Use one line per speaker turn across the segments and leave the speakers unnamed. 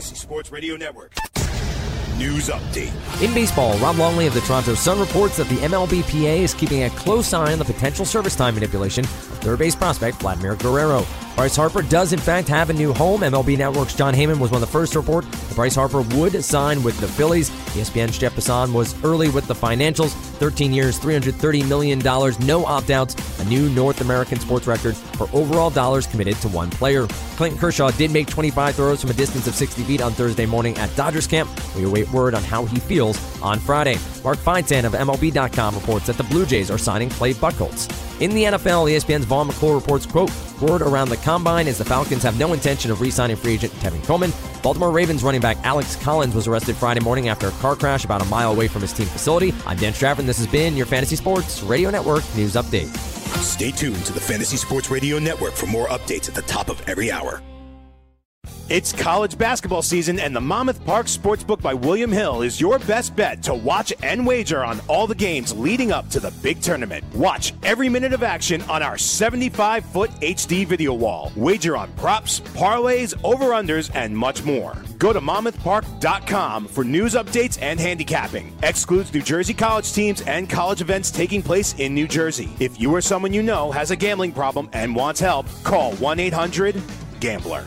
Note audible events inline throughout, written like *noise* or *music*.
Fantasy Sports Radio Network. News update.
In baseball, Rob Longley of the Toronto Sun reports that the MLBPA is keeping a close eye on the potential service time manipulation of third base prospect Vladimir Guerrero. Bryce Harper does, in fact, have a new home. MLB Network's Jon Heyman was one of the first to report that Bryce Harper would sign with the Phillies. ESPN's Jeff Passan was early with the financials 13 years, $330 million, no opt outs, a new North American sports record for overall dollars committed to one player. Clayton Kershaw did make 25 throws from a distance of 60 feet on Thursday morning at Dodgers camp. We await word on how he feels on Friday. Mark Feinsand of MLB.com reports that the Blue Jays are signing Clay Buchholz. In the NFL, ESPN's Vaughn McClure reports, quote, word around the combine is the Falcons have no intention of re-signing free agent Tevin Coleman. Baltimore Ravens running back Alex Collins was arrested Friday morning after a car crash about a mile away from his team facility. I'm Dan Strafford, and this has been your Fantasy Sports Radio Network News Update.
Stay tuned to the Fantasy Sports Radio Network for more updates at the top of every hour. It's college basketball season, and the Monmouth Park Sportsbook by William Hill is your best bet to watch and wager on all the games leading up to the big tournament. Watch every minute of action on our 75 foot HD video wall. Wager on props, parlays, over unders, and much more. Go to monmouthpark.com for news updates and handicapping. Excludes New Jersey college teams and college events taking place in New Jersey. If you or someone you know has a gambling problem and wants help, call 1 800 GAMBLER.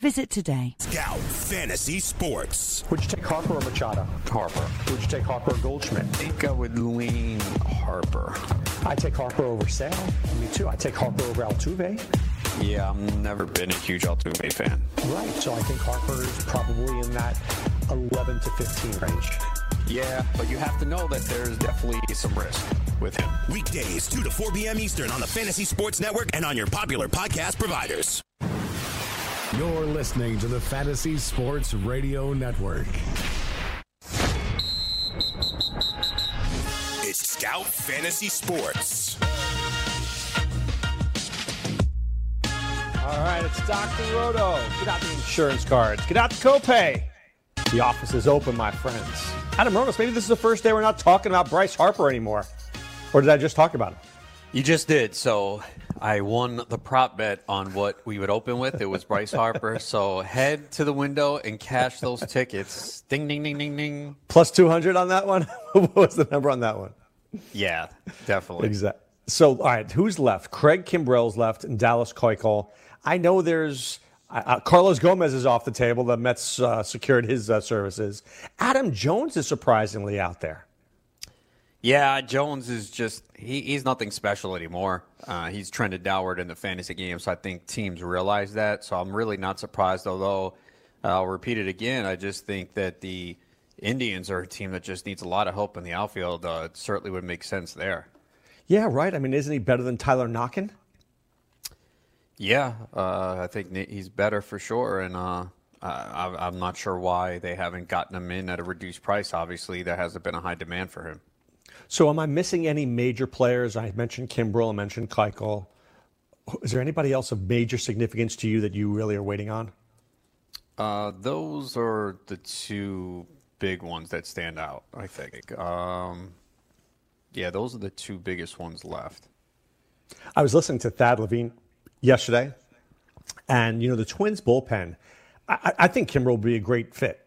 Visit today.
Scout Fantasy Sports.
Would you take Harper or Machado?
Harper.
Would you take Harper or Goldschmidt?
I think I would lean Harper.
I take Harper over Sale. Me too. I take Harper over Altuve.
Yeah, I've never been a huge Altuve fan.
Right. So I think Harper is probably in that 11 to 15 range.
Yeah, but you have to know that there's definitely some risk with him.
Weekdays, 2 to 4 p.m. Eastern on the Fantasy Sports Network and on your popular podcast providers.
You're listening to the Fantasy Sports Radio Network.
It's Scout Fantasy Sports.
All right, it's Dr. Roto. Get out the insurance cards. Get out the copay. The office is open, my friends. Adam Rotos, maybe this is the first day we're not talking about Bryce Harper anymore. Or did I just talk about him?
You just did. So I won the prop bet on what we would open with. It was Bryce *laughs* Harper. So head to the window and cash those tickets. Ding, ding, ding, ding, ding.
Plus 200 on that one? *laughs* what was the number on that one?
Yeah, definitely.
Exactly. So, all right, who's left? Craig Kimbrel's left and Dallas Keuchel. I know there's uh, Carlos Gomez is off the table. The Mets uh, secured his uh, services. Adam Jones is surprisingly out there.
Yeah, Jones is just, he, he's nothing special anymore. Uh, he's trended downward in the fantasy game, so I think teams realize that. So I'm really not surprised, although I'll repeat it again. I just think that the Indians are a team that just needs a lot of help in the outfield. Uh, it certainly would make sense there.
Yeah, right. I mean, isn't he better than Tyler Naquin?
Yeah, uh, I think he's better for sure, and uh, I, I'm not sure why they haven't gotten him in at a reduced price. Obviously, there hasn't been a high demand for him.
So, am I missing any major players? I mentioned Kimbrel, I mentioned Keuchel. Is there anybody else of major significance to you that you really are waiting on?
Uh, those are the two big ones that stand out, I think. Um, yeah, those are the two biggest ones left.
I was listening to Thad Levine yesterday, and you know the Twins bullpen. I, I think Kimbrel will be a great fit,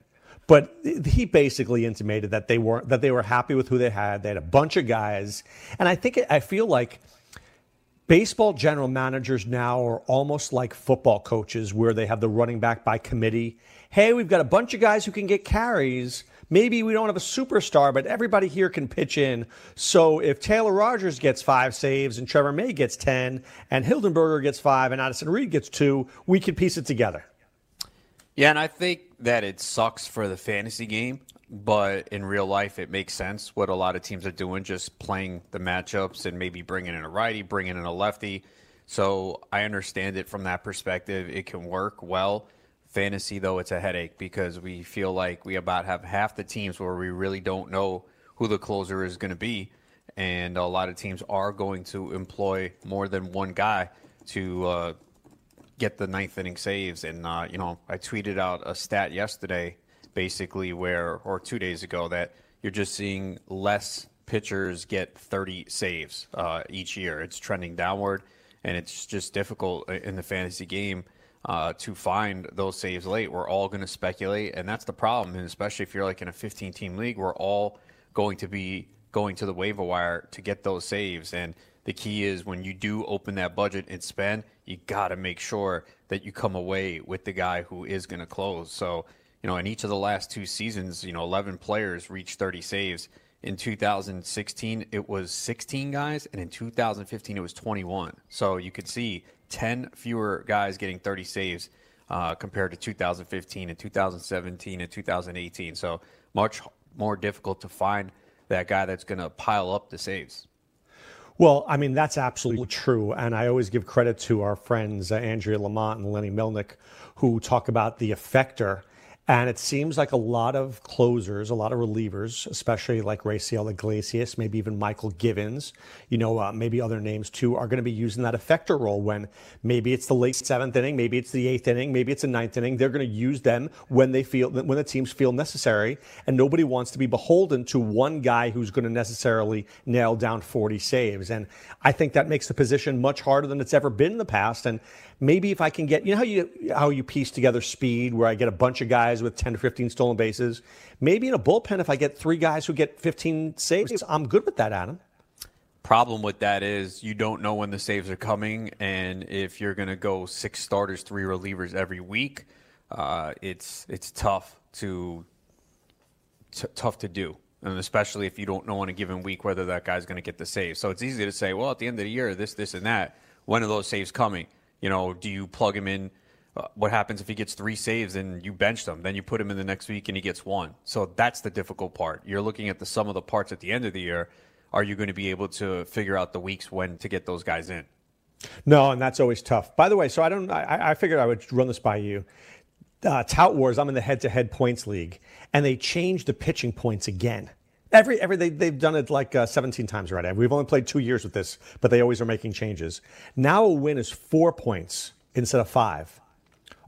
but he basically intimated that they were that they were happy with who they had. They had a bunch of guys, and I think I feel like baseball general managers now are almost like football coaches, where they have the running back by committee. Hey, we've got a bunch of guys who can get carries. Maybe we don't have a superstar, but everybody here can pitch in. So if Taylor Rogers gets five saves and Trevor May gets 10 and Hildenberger gets five and Addison Reed gets two, we can piece it together.
Yeah, and I think that it sucks for the fantasy game, but in real life, it makes sense what a lot of teams are doing, just playing the matchups and maybe bringing in a righty, bringing in a lefty. So I understand it from that perspective. It can work well. Fantasy, though, it's a headache because we feel like we about have half the teams where we really don't know who the closer is going to be. And a lot of teams are going to employ more than one guy to uh, get the ninth inning saves. And, uh, you know, I tweeted out a stat yesterday, basically, where, or two days ago, that you're just seeing less pitchers get 30 saves uh, each year. It's trending downward, and it's just difficult in the fantasy game uh, to find those saves late. We're all going to speculate, and that's the problem. And especially if you're like in a 15 team league, we're all going to be going to the waiver wire to get those saves. And the key is when you do open that budget and spend, you got to make sure that you come away with the guy who is going to close. So, you know, in each of the last two seasons, you know, 11 players reached 30 saves. In 2016, it was 16 guys, and in 2015, it was 21. So you could see 10 fewer guys getting 30 saves uh, compared to 2015 and 2017 and 2018. So much more difficult to find that guy that's going to pile up the saves.
Well, I mean, that's absolutely true. And I always give credit to our friends, uh, Andrea Lamont and Lenny Melnick, who talk about the effector and it seems like a lot of closers, a lot of relievers, especially like Raisel Iglesias, maybe even Mychal Givens, you know, uh, maybe other names too, are going to be using that effector role when maybe it's the late seventh inning, maybe it's the eighth inning, maybe it's the ninth inning. They're going to use them when they feel, when the teams feel necessary. And nobody wants to be beholden to one guy who's going to necessarily nail down 40 saves. And I think that makes the position much harder than it's ever been in the past. And maybe if I can get, you know how you how you piece together speed, where I get a bunch of guys with 10 to 15 stolen bases. Maybe in a bullpen, if I get three guys who get 15 saves, I'm good with that, Adam.
Problem with that is you don't know when the saves are coming, and if you're going to go six starters, three relievers every week, uh, it's it's tough to t- tough to do and especially if you don't know on a given week whether that guy's going to get the save. So it's easy to say, well, at the end of the year, this, this, and that. When are those saves coming? You know, do you plug him in? Uh, what happens if he gets three saves and you bench them? Then you put him in the next week and he gets one. So that's the difficult part. You're looking at the sum of the parts at the end of the year. Are you going to be able to figure out the weeks when to get those guys in?
No, and that's always tough. By the way, so I don't. I, I figured I would run this by you. Uh, Tout Wars. I'm in the head-to-head points league, and they changed the pitching points again. Every every they, they've done it like uh, 17 times already. We've only played two years with this, but they always are making changes. Now a win is four points instead of five.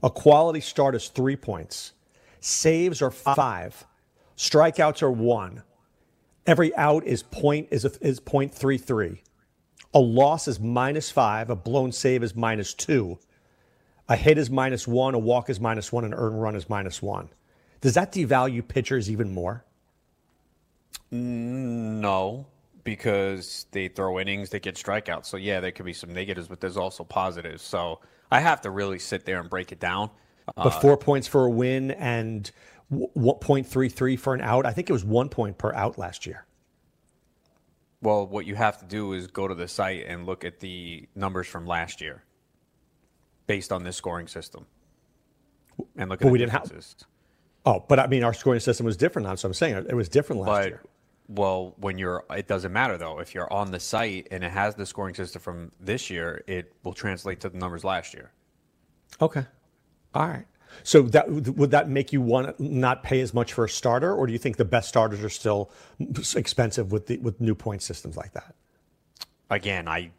A quality start is three points. Saves are five. Strikeouts are one. Every out is point is a, is point three three. A loss is minus five. A blown save is minus two. A hit is minus one. A walk is minus one. An earned run is minus one. Does that devalue pitchers even more?
No, because they throw innings, they get strikeouts. So yeah, there could be some negatives, but there's also positives. So I have to really sit there and break it down.
But uh, four points for a win and 0.33 for an out. I think it was one point per out last year.
Well, what you have to do is go to the site and look at the numbers from last year based on this scoring system. And look at but we. Didn't
have, oh, but I mean, our scoring system was different now. So I'm saying it was different last but year.
Well, when you're, it doesn't matter though. If you're on the site and it has the scoring system from this year, it will translate to the numbers last year.
Okay. All right. So that would that make you want not pay as much for a starter, or do you think the best starters are still expensive with the, with new point systems like that?
Again, I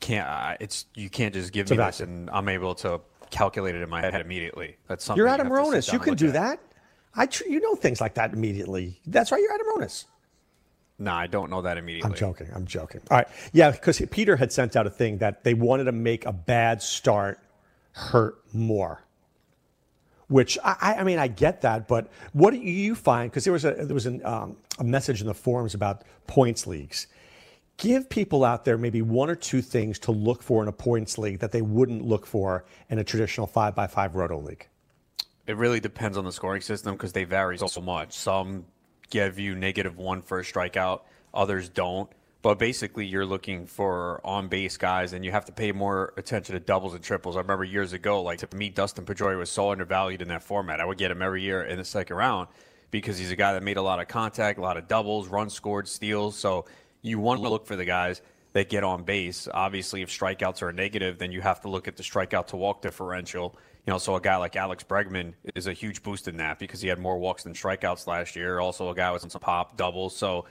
can't. Uh, it's you can't just give it's me this and I'm able to calculate it in my head immediately. That's something
You're Adam
sit
Ronis. You can do
at.
that. I tr- you know things like that immediately. That's right. You're Adam Ronis.
No, I don't know that immediately.
I'm joking. I'm joking. All right. Yeah, because Peter had sent out a thing that they wanted to make a bad start hurt more. Which I, I- I mean, I get that, but what do you find? Because there was a there was an, um, a message in the forums about points leagues. Give people out there maybe one or two things to look for in a points league that they wouldn't look for in a traditional five by five roto league.
It really depends on the scoring system because they vary so much. Some give you negative one for a strikeout, others don't. But basically, you're looking for on base guys, and you have to pay more attention to doubles and triples. I remember years ago, like to me, Dustin Pedroia was so undervalued in that format. I would get him every year in the second round because he's a guy that made a lot of contact, a lot of doubles, runs scored, steals. So you want to look for the guys that get on base. Obviously, if strikeouts are negative, then you have to look at the strikeout to walk differential. You know, so a guy like Alex Bregman is a huge boost in that because he had more walks than strikeouts last year. Also, a guy with some pop doubles. So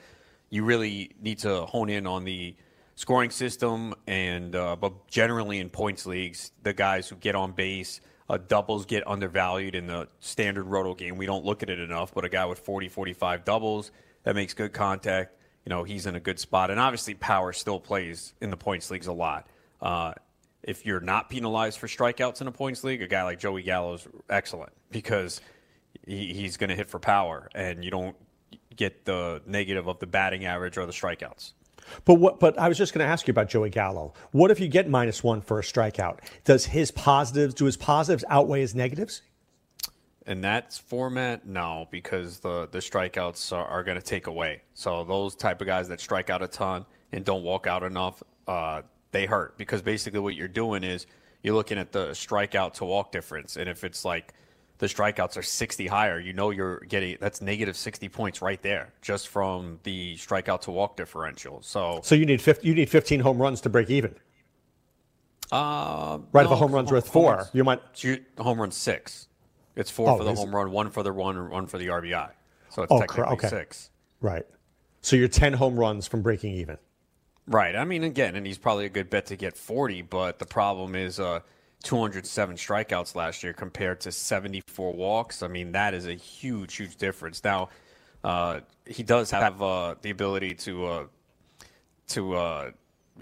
you really need to hone in on the scoring system and uh, but generally in points leagues the guys who get on base uh, doubles get undervalued in the standard roto game we don't look at it enough but a guy with 40 45 doubles that makes good contact you know he's in a good spot and obviously power still plays in the points leagues a lot uh, if you're not penalized for strikeouts in a points league a guy like joey gallo is excellent because he, he's going to hit for power and you don't get the negative of the batting average or the strikeouts.
But what? But I was just going to ask you about Joey Gallo. What if you get minus one for a strikeout? Does his positives do his positives outweigh his negatives?
In that format, no, because the the strikeouts are, are going to take away. So those type of guys that strike out a ton and don't walk out enough, uh, they hurt because basically what you're doing is you're looking at the strikeout to walk difference, and if it's like the strikeouts are 60 higher, you know you're getting that's negative 60 points right there just from the strikeout to walk differential. So
So you need 50, you need 15 home runs to break even.
Uh,
Right, if a home run's
home-
worth four,
runs-
you might-
shoot home run six. It's four
Oh,
for the home run, one for the one, one for the RBI. So it's
Oh,
technically
okay.
six.
Right. So you're 10 home runs from breaking even.
Right. I mean, again, and he's probably a good bet to get 40, but the problem is uh, 207 strikeouts last year compared to 74 walks. I mean, that is a huge, huge difference. Now, uh, he does have uh, the ability to uh, to uh,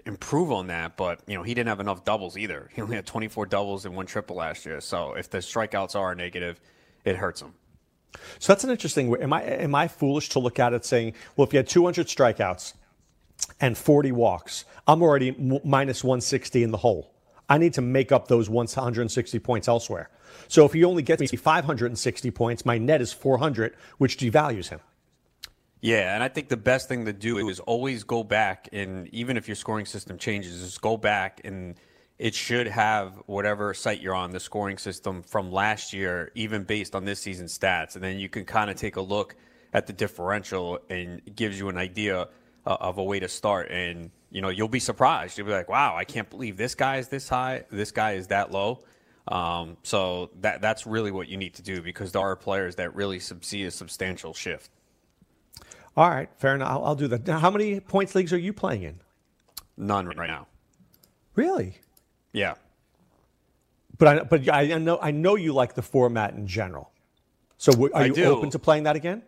improve on that, but you know, he didn't have enough doubles either. He only had 24 doubles and one triple last year. So if the strikeouts are negative, it hurts him.
So that's an interesting. Am I am I foolish to look at it saying, well, if you had 200 strikeouts and 40 walks, I'm already m- minus 160 in the hole. I need to make up those 160 points elsewhere. So if he only gets me 560 points, my net is 400, which devalues him.
Yeah, and I think the best thing to do is always go back and even if your scoring system changes, just go back and it should have whatever site you're on, the scoring system from last year, even based on this season's stats. And then you can kind of take a look at the differential and gives you an idea uh, of a way to start. And, you know, you'll be surprised. You'll be like, wow, I can't believe this guy is this high, this guy is that low. Um, so that that's really what you need to do because there are players that really sub- see a substantial shift.
All right, fair enough. I'll, I'll do that. Now, how many points leagues are you playing in?
None right now.
Really?
Yeah.
But I, but I I know I know you like the format in general. So w- are
I
you
do.
open to playing that again?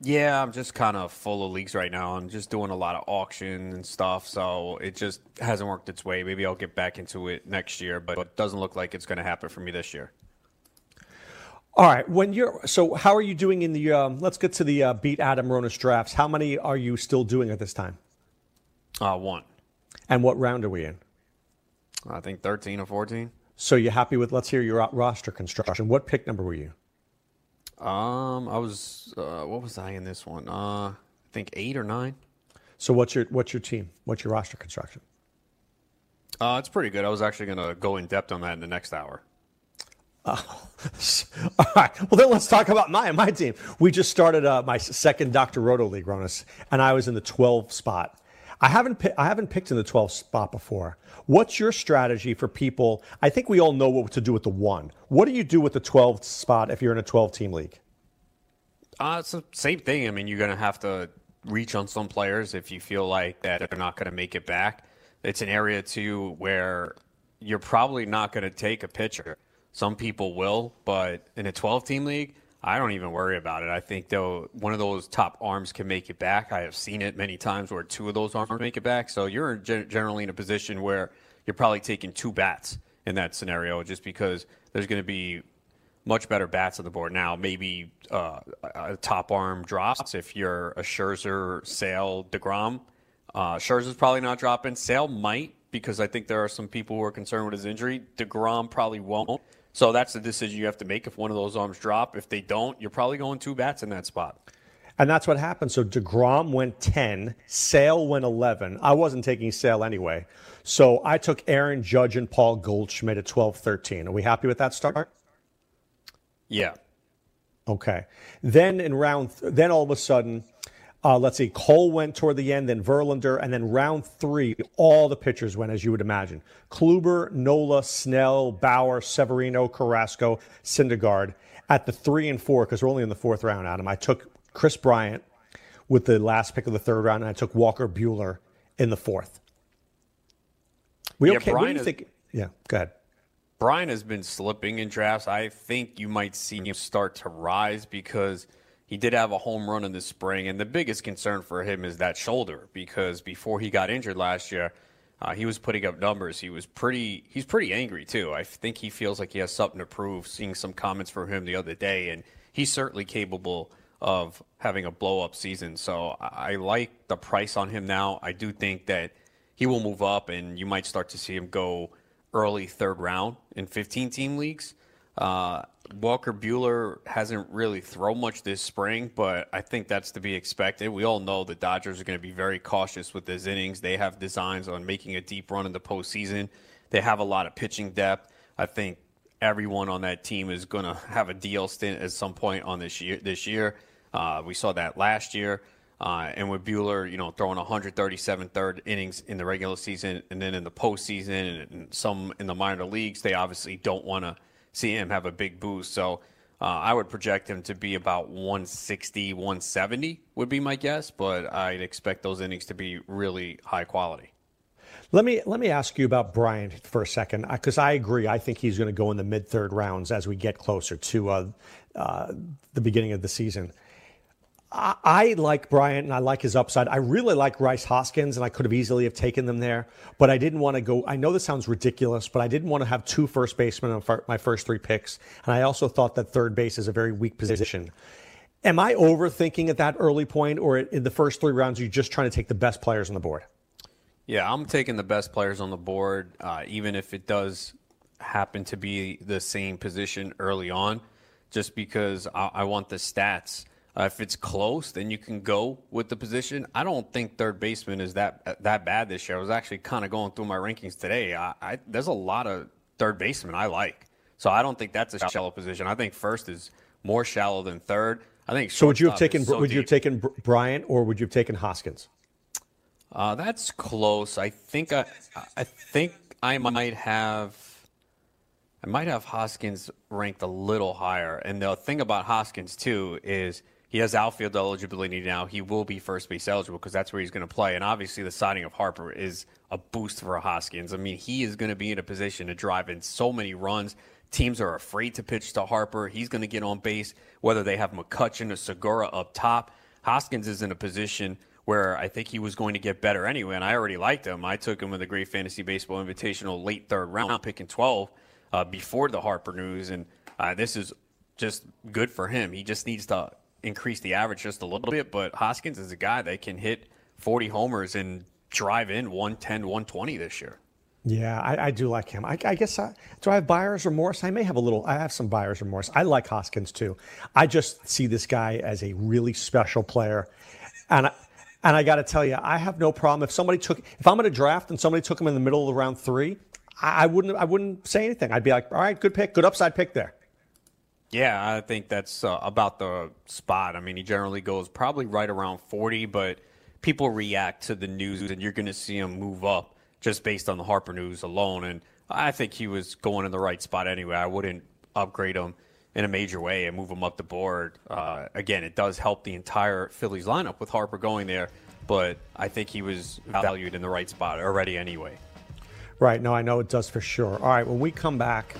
Yeah, I'm just kind of full of leagues right now. I'm just doing a lot of auction and stuff, so it just hasn't worked its way. Maybe I'll get back into it next year, but it doesn't look like it's going to happen for me this year.
All right. When you're so, how are you doing in the? Um, let's get to the uh, beat Adam Ronis drafts. How many are you still doing at this time?
Uh, one.
And what round are we in?
I think 13 or 14.
So you're happy with? Let's hear your roster construction. What pick number were you?
Um, I was uh, what was I in this one? Uh, I think eight or nine.
So what's your what's your team? What's your roster construction?
Uh, it's pretty good. I was actually going to go in depth on that in the next hour. *laughs*
All right. Well, then let's talk about my my team. We just started uh, my second Dr. Roto League, Ronis, and I was in the 12 spot. I haven't I haven't picked in the 12 spot before. What's your strategy for people? I think we all know what to do with the one. What do you do with the 12th spot if you're in a 12 team league?
Uh, it's the same thing. I mean, you're going to have to reach on some players if you feel like that they're not going to make it back. It's an area too where you're probably not going to take a pitcher Some people will, but in a 12 team league, I don't even worry about it. I think though one of those top arms can make it back. I have seen it many times where two of those arms make it back. So you're generally in a position where you're probably taking two bats in that scenario, just because there's going to be much better bats on the board now. Maybe uh, a top arm drops if you're a Scherzer, Sale, Degrom. Uh, Scherzer's probably not dropping. Sale might because I think there are some people who are concerned with his injury. Degrom probably won't. So that's the decision you have to make if one of those arms drop. If they don't, you're probably going two bats in that spot.
And that's what happened. So DeGrom went 10, Sale went 11. I wasn't taking Sale anyway. So I took Aaron Judge and Paul Goldschmidt at 12 13. Are we happy with that start?
Yeah.
Okay. Then in round, then all of a sudden, uh, let's see, Cole went toward the end, then Verlander, and then round three, all the pitchers went, as you would imagine. Kluber, Nola, Snell, Bauer, Severino, Carrasco, Syndergaard. At the three and four, because we're only in the fourth round, Adam, I took Kris Bryant with the last pick of the third round, and I took Walker Buehler in the fourth. We
yeah,
okay?
Bryant
what do you
is,
think? Yeah, go ahead.
Bryant has been slipping in drafts. I think you might see him start to rise because – he did have a home run in the spring, and the biggest concern for him is that shoulder because before he got injured last year, uh, he was putting up numbers. He was pretty. He's pretty angry too. I think he feels like he has something to prove. Seeing some comments from him the other day, and he's certainly capable of having a blow up season. So I, like the price on him now. I do think that he will move up, and you might start to see him go early third round in 15 team leagues. Uh, Walker Buehler hasn't really thrown much this spring, but I think that's to be expected. We all know the Dodgers are going to be very cautious with his innings. They have designs on making a deep run in the postseason. They have a lot of pitching depth. I think everyone on that team is going to have a DL stint at some point on this year. This year, uh, we saw that last year. Uh, and with Buehler, you know, throwing 137 third innings in the regular season and then in the postseason and some in the minor leagues, they obviously don't want to see him have a big boost. So uh, I would project him to be about 160, 170 would be my guess, but I'd expect those innings to be really high quality.
Let me let me ask you about Bryant for a second, because I agree. I think he's going to go in the mid third rounds as we get closer to uh, uh, the beginning of the season. I, like Bryant and I like his upside. I really like Rhys Hoskins, and I could have easily have taken them there, but I didn't want to go. I know this sounds ridiculous, but I didn't want to have two first basemen on my first three picks, and I also thought that third base is a very weak position. Am I overthinking at that early point, or in the first three rounds, you're just trying to take the best players on the board?
Yeah, I'm taking the best players on the board, uh, even if it does happen to be the same position early on, just because I, I want the stats uh, if it's close, then you can go with the position. I don't think third baseman is that that bad this year. I was actually kind of going through my rankings today. I, I, there's a lot of third basemen I like, so I don't think that's a shallow position. I think first is more shallow than third. I think.
So would you have taken
so
would you have taken Bryant or would you have taken Hoskins?
Uh, that's close. I think I I think I might have. I might have Hoskins ranked a little higher. And the thing about Hoskins too is he has outfield eligibility now. He will be first base eligible because that's where he's going to play. And obviously, the signing of Harper is a boost for Hoskins. I mean, he is going to be in a position to drive in so many runs. Teams are afraid to pitch to Harper. He's going to get on base, whether they have McCutchen or Segura up top. Hoskins is in a position where I think he was going to get better anyway, and I already liked him. I took him in the Great Fantasy Baseball Invitational late third round, picking 12 uh, before the Harper news, and uh, this is just good for him. He just needs to increase the average just a little bit, but Hoskins is a guy that can hit 40 homers and drive in 110, 120 this year.
Yeah, I, I do like him. I, I guess I, do I have buyer's remorse? I may have a little. I have some buyer's remorse. I like Hoskins too. I just see this guy as a really special player, and I, and I got to tell you, I have no problem if somebody took if I'm going to draft and somebody took him in the middle of round three, I, I wouldn't I wouldn't say anything. I'd be like, all right, good pick, good upside pick there.
Yeah, I think that's uh, about the spot. I mean, he generally goes probably right around 40, but people react to the news, and you're going to see him move up just based on the Harper news alone. And I think he was going in the right spot anyway. I wouldn't upgrade him in a major way and move him up the board. Uh, again, it does help the entire Phillies lineup with Harper going there, but I think he was valued in the right spot already anyway.
Right. No, I know it does for sure. All right. When we come back,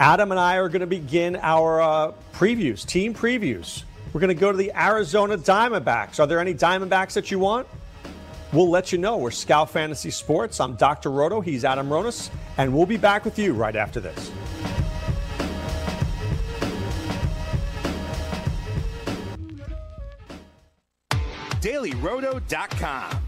Adam and I are going to begin our uh, previews, team previews. We're going to go to the Arizona Diamondbacks. Are there any Diamondbacks that you want? We'll let you know. We're Scout Fantasy Sports. I'm Dr. Roto. He's Adam Ronis. And we'll be back with you right after this.
DailyRoto.com.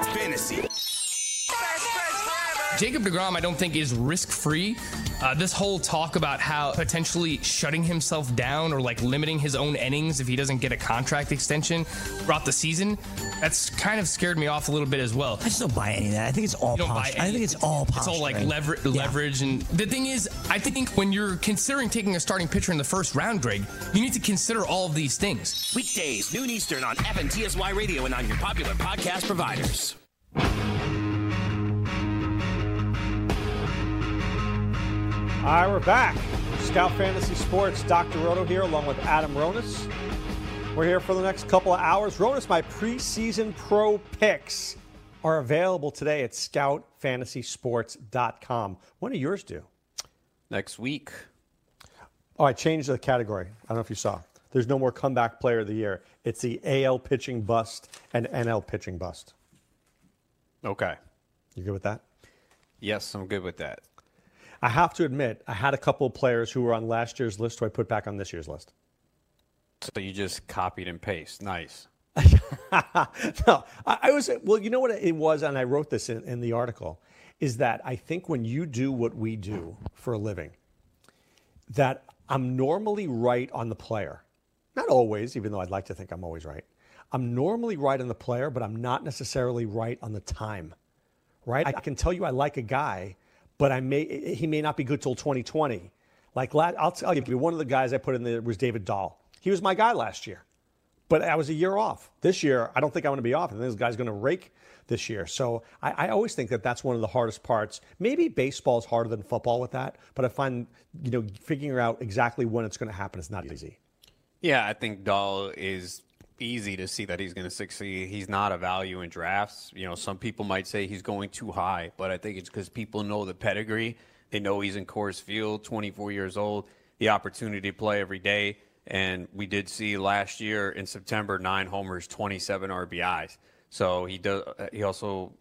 Fantasy.
Jacob DeGrom, I don't think, is risk free. Uh, this whole talk about how potentially shutting himself down or like limiting his own innings if he doesn't get a contract extension throughout the season, that's kind of scared me off a little bit as well.
I just don't buy any of that. I think it's all posh. I think it's all posh.
It's all like lever- leverage. And the thing is, I think when you're considering taking a starting pitcher in the first round, Greg, you need to consider all of these things.
Weekdays, noon Eastern on FNTSY Radio and on your popular podcast providers.
All right, we're back. Scout Fantasy Sports, Dr. Roto here, along with Adam Ronis. We're here for the next couple of hours. Ronis, my preseason pro picks are available today at scoutfantasysports.com. When are yours due?
Next week.
Oh, I changed the category. I don't know if you saw. There's no more comeback player of the year. It's the AL pitching bust and NL pitching bust.
Okay.
You good with that?
Yes, I'm good with that.
I have to admit, I had a couple of players who were on last year's list who I put back on this year's list.
So you just copied and paste. Nice. *laughs*
no, I, I, was, well, you know what it was, and I wrote this in, in the article, is that I think when you do what we do for a living, that I'm normally right on the player. Not always, even though I'd like to think I'm always right. I'm normally right on the player, but I'm not necessarily right on the time. Right? I can tell you I like a guy, but I may he may not be good till 2020. Like I'll tell you, one of the guys I put in there was David Dahl. He was my guy last year, but I was a year off. This year, I don't think I'm going to be off. I think this guy's going to rake this year. So I, I, always think that that's one of the hardest parts. Maybe baseball is harder than football with that, but I find you know figuring out exactly when it's going to happen is not easy.
Yeah, I think Dahl is easy to see that he's going to succeed. He's not a value in drafts. You know, some people might say he's going too high, but I think it's because people know the pedigree. They know he's in Coors Field, 24 years old, the opportunity to play every day. And we did see last year in September nine homers, 27 RBIs. So he does. He also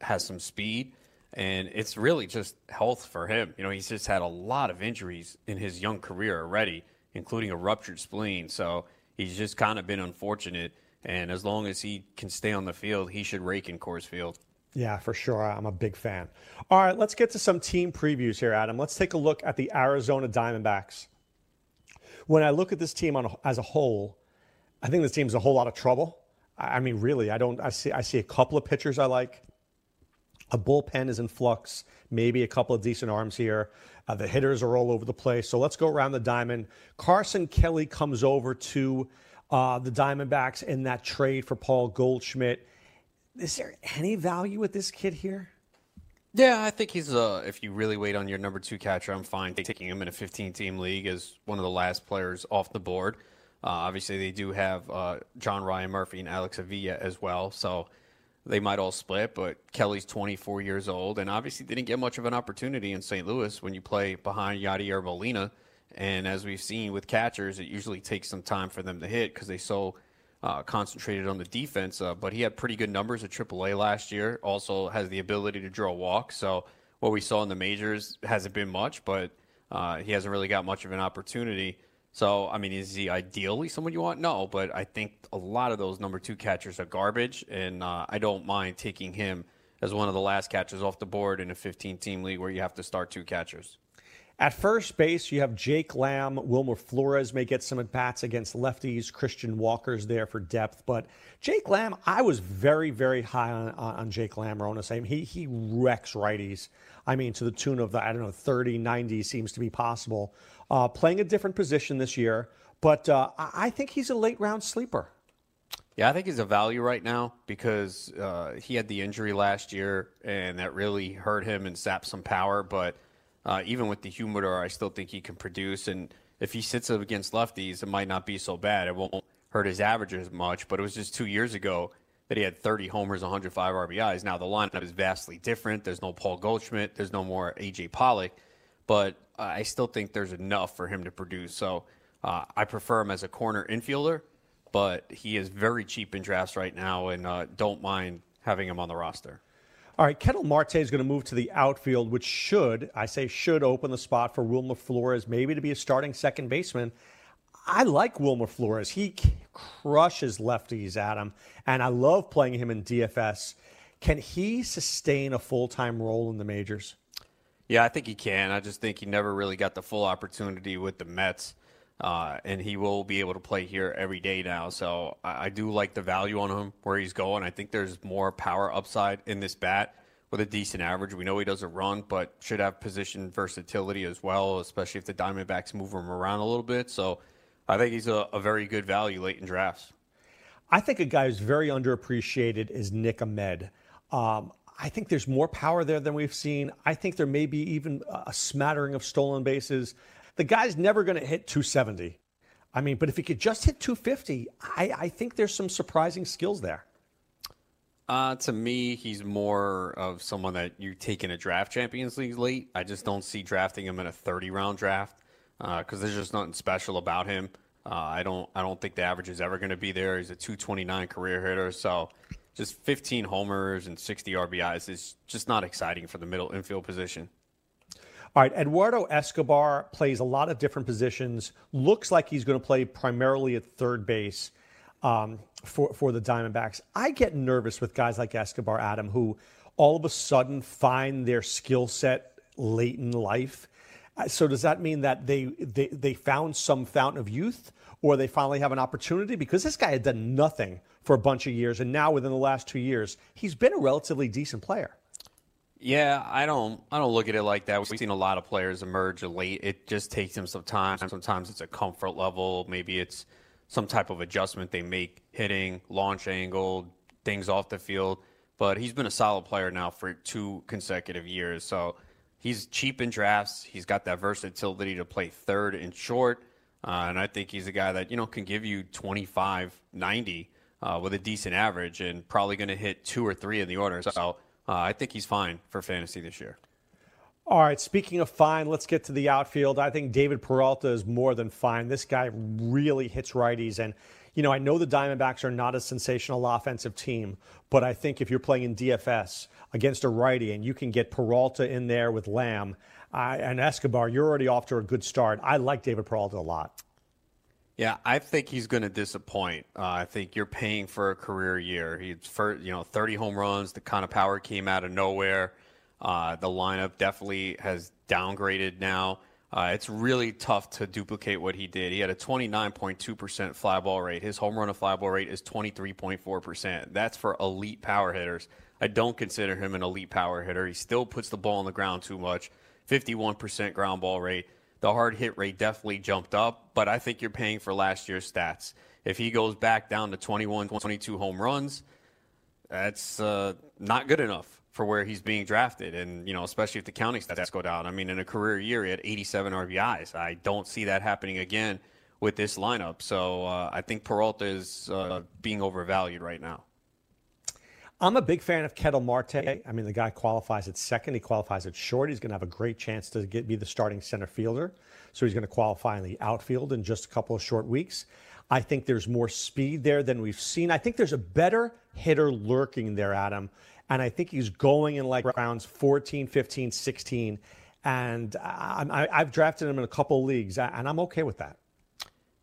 has some speed, and it's really just health for him. You know, he's just had a lot of injuries in his young career already, including a ruptured spleen. So he's just kind of been unfortunate. And as long as he can stay on the field, he should rake in Coors Field.
Yeah, for sure. I'm a big fan. All right, let's get to some team previews here, Adam. Let's take a look at the Arizona Diamondbacks. When I look at this team on, as a whole, I think this team's a whole lot of trouble. I mean, really, I don't. I see. I see a couple of pitchers I like. A bullpen is in flux. Maybe a couple of decent arms here. Uh, the hitters are all over the place. So let's go around the diamond. Carson Kelly comes over to uh, the Diamondbacks in that trade for Paul Goldschmidt. Is there any value with this kid here?
Yeah, I think he's uh if you really wait on your number two catcher, I'm fine taking him in a 15 team league as one of the last players off the board. Uh, obviously, they do have uh, John Ryan Murphy and Alex Avila as well, so they might all split. But Kelly's 24 years old, and obviously didn't get much of an opportunity in St. Louis when you play behind Yadier Molina. And as we've seen with catchers, it usually takes some time for them to hit because they so uh, concentrated on the defense. Uh, but he had pretty good numbers at AAA last year. Also has the ability to draw walks. So what we saw in the majors hasn't been much, but uh, he hasn't really got much of an opportunity. So, I mean, is he ideally someone you want? No, but I think a lot of those number two catchers are garbage, and uh, I don't mind taking him as one of the last catchers off the board in a 15 team league where you have to start two catchers.
At first base, you have Jake Lamb. Wilmer Flores may get some at bats against lefties. Christian Walker's there for depth. But Jake Lamb, I was very, very high on, on Jake Lamb, Ronis. I mean, he, he wrecks righties. I mean, to the tune of, the, I don't know, 30, 90 seems to be possible uh, playing a different position this year. But uh, I think he's a late round sleeper.
Yeah, I think he's a value right now because uh, he had the injury last year, and that really hurt him and sapped some power. But uh, even with the humidor, I still think he can produce. And if he sits up against lefties, it might not be so bad. It won't hurt his averages much. But it was just two years ago that he had 30 homers, 105 RBIs. Now the lineup is vastly different. There's no Paul Goldschmidt. There's no more AJ Pollock. But I still think there's enough for him to produce. So uh, I prefer him as a corner infielder, but he is very cheap in drafts right now, and uh, don't mind having him on the roster.
All right, Ketel Marte is going to move to the outfield, which should, I say, should open the spot for Wilmer Flores, maybe to be a starting second baseman. I like Wilmer Flores. He crushes lefties, Adam, and I love playing him in DFS. Can he sustain a full time role in the majors?
Yeah, I think he can. I just think he never really got the full opportunity with the Mets. Uh, and he will be able to play here every day now. So I, I, do like the value on him where he's going. I think there's more power upside in this bat with a decent average. We know he doesn't run, but should have position versatility as well, especially if the Diamondbacks move him around a little bit. So I think he's a, a very good value late in drafts.
I think a guy who's very underappreciated is Nick Ahmed. Um, I think there's more power there than we've seen. I think there may be even a smattering of stolen bases. The guy's never going to hit 270. I mean, but if he could just hit 250, I, I think there's some surprising skills there.
Uh, to me, he's more of someone that you take in a draft Champions League late. I just don't see drafting him in a 30 round draft because uh, there's just nothing special about him. Uh, I don't I don't think the average is ever going to be there. He's a 229 career hitter, so just 15 homers and 60 RBIs is just not exciting for the middle infield position.
All right, Eduardo Escobar plays a lot of different positions. Looks like he's going to play primarily at third base um, for for the Diamondbacks. I get nervous with guys like Escobar, Adam, who all of a sudden find their skill set late in life. So does that mean that they, they they found some fountain of youth, or they finally have an opportunity? Because this guy had done nothing for a bunch of years, and now within the last two years, he's been a relatively decent player.
Yeah, I don't I don't look at it like that. We've seen a lot of players emerge late. It just takes them some time. Sometimes it's a comfort level. Maybe it's some type of adjustment they make hitting, launch angle, things off the field. But he's been a solid player now for two consecutive years. So he's cheap in drafts. He's got that versatility to play third and short. Uh, and I think he's a guy that, you know, can give you 25, 90 uh, with a decent average and probably going to hit two or three in the order. So uh, I think he's fine for fantasy this year.
All right, speaking of fine, let's get to the outfield. I think David Peralta is more than fine. This guy really hits righties. And, you know, I know the Diamondbacks are not a sensational offensive team, but I think if you're playing in DFS against a righty and you can get Peralta in there with Lamb uh, and Escobar, you're already off to a good start. I like David Peralta a lot.
Yeah, I think he's going to disappoint. Uh, I think you're paying for a career year. He's for you know 30 home runs. The kind of power came out of nowhere. Uh, the lineup definitely has downgraded now. Uh, it's really tough to duplicate what he did. He had a 29.2% fly ball rate. His home run to fly ball rate is 23.4%. That's for elite power hitters. I don't consider him an elite power hitter. He still puts the ball on the ground too much. 51% ground ball rate the hard hit rate definitely jumped up, but I think you're paying for last year's stats. If he goes back down to 21, 22 home runs, that's uh, not good enough for where he's being drafted, and you know, especially if the counting stats go down. I mean, in a career year, he had 87 RBIs. I don't see that happening again with this lineup. So uh, I think Peralta is uh, being overvalued right now.
I'm a big fan of Ketel Marte. I mean, the guy qualifies at second. He qualifies at short. He's going to have a great chance to get be the starting center fielder. So he's going to qualify in the outfield in just a couple of short weeks. I think there's more speed there than we've seen. I think there's a better hitter lurking there, Adam. And I think he's going in like rounds 14, 15, 16. And I, have drafted him in a couple leagues, and I'm okay with that.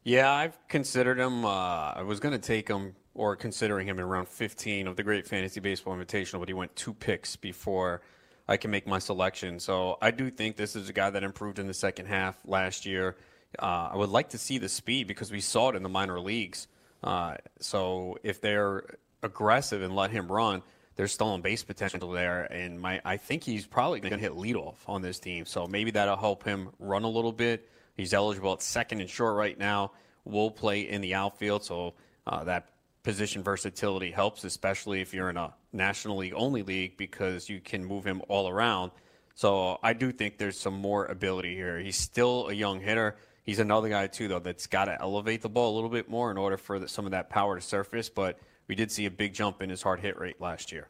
Yeah, I've considered him. Uh, I was going to take him or considering him in round 15 of the Great Fantasy Baseball Invitational, but he went two picks before I can make my selection. So I do think this is a guy that improved in the second half last year. Uh, I would like to see the speed because we saw it in the minor leagues. Uh, so if they're aggressive and let him run, there's stolen base potential there, and my I think he's probably going to hit leadoff on this team. So maybe that'll help him run a little bit. He's eligible at second and short right now. Will play in the outfield, so uh, that position versatility helps, especially if you're in a National League only league because you can move him all around. So I do think there's some more ability here. He's still a young hitter. He's another guy too, though, that's got to elevate the ball a little bit more in order for the, some of that power to surface. But we did see a big jump in his hard hit rate last year.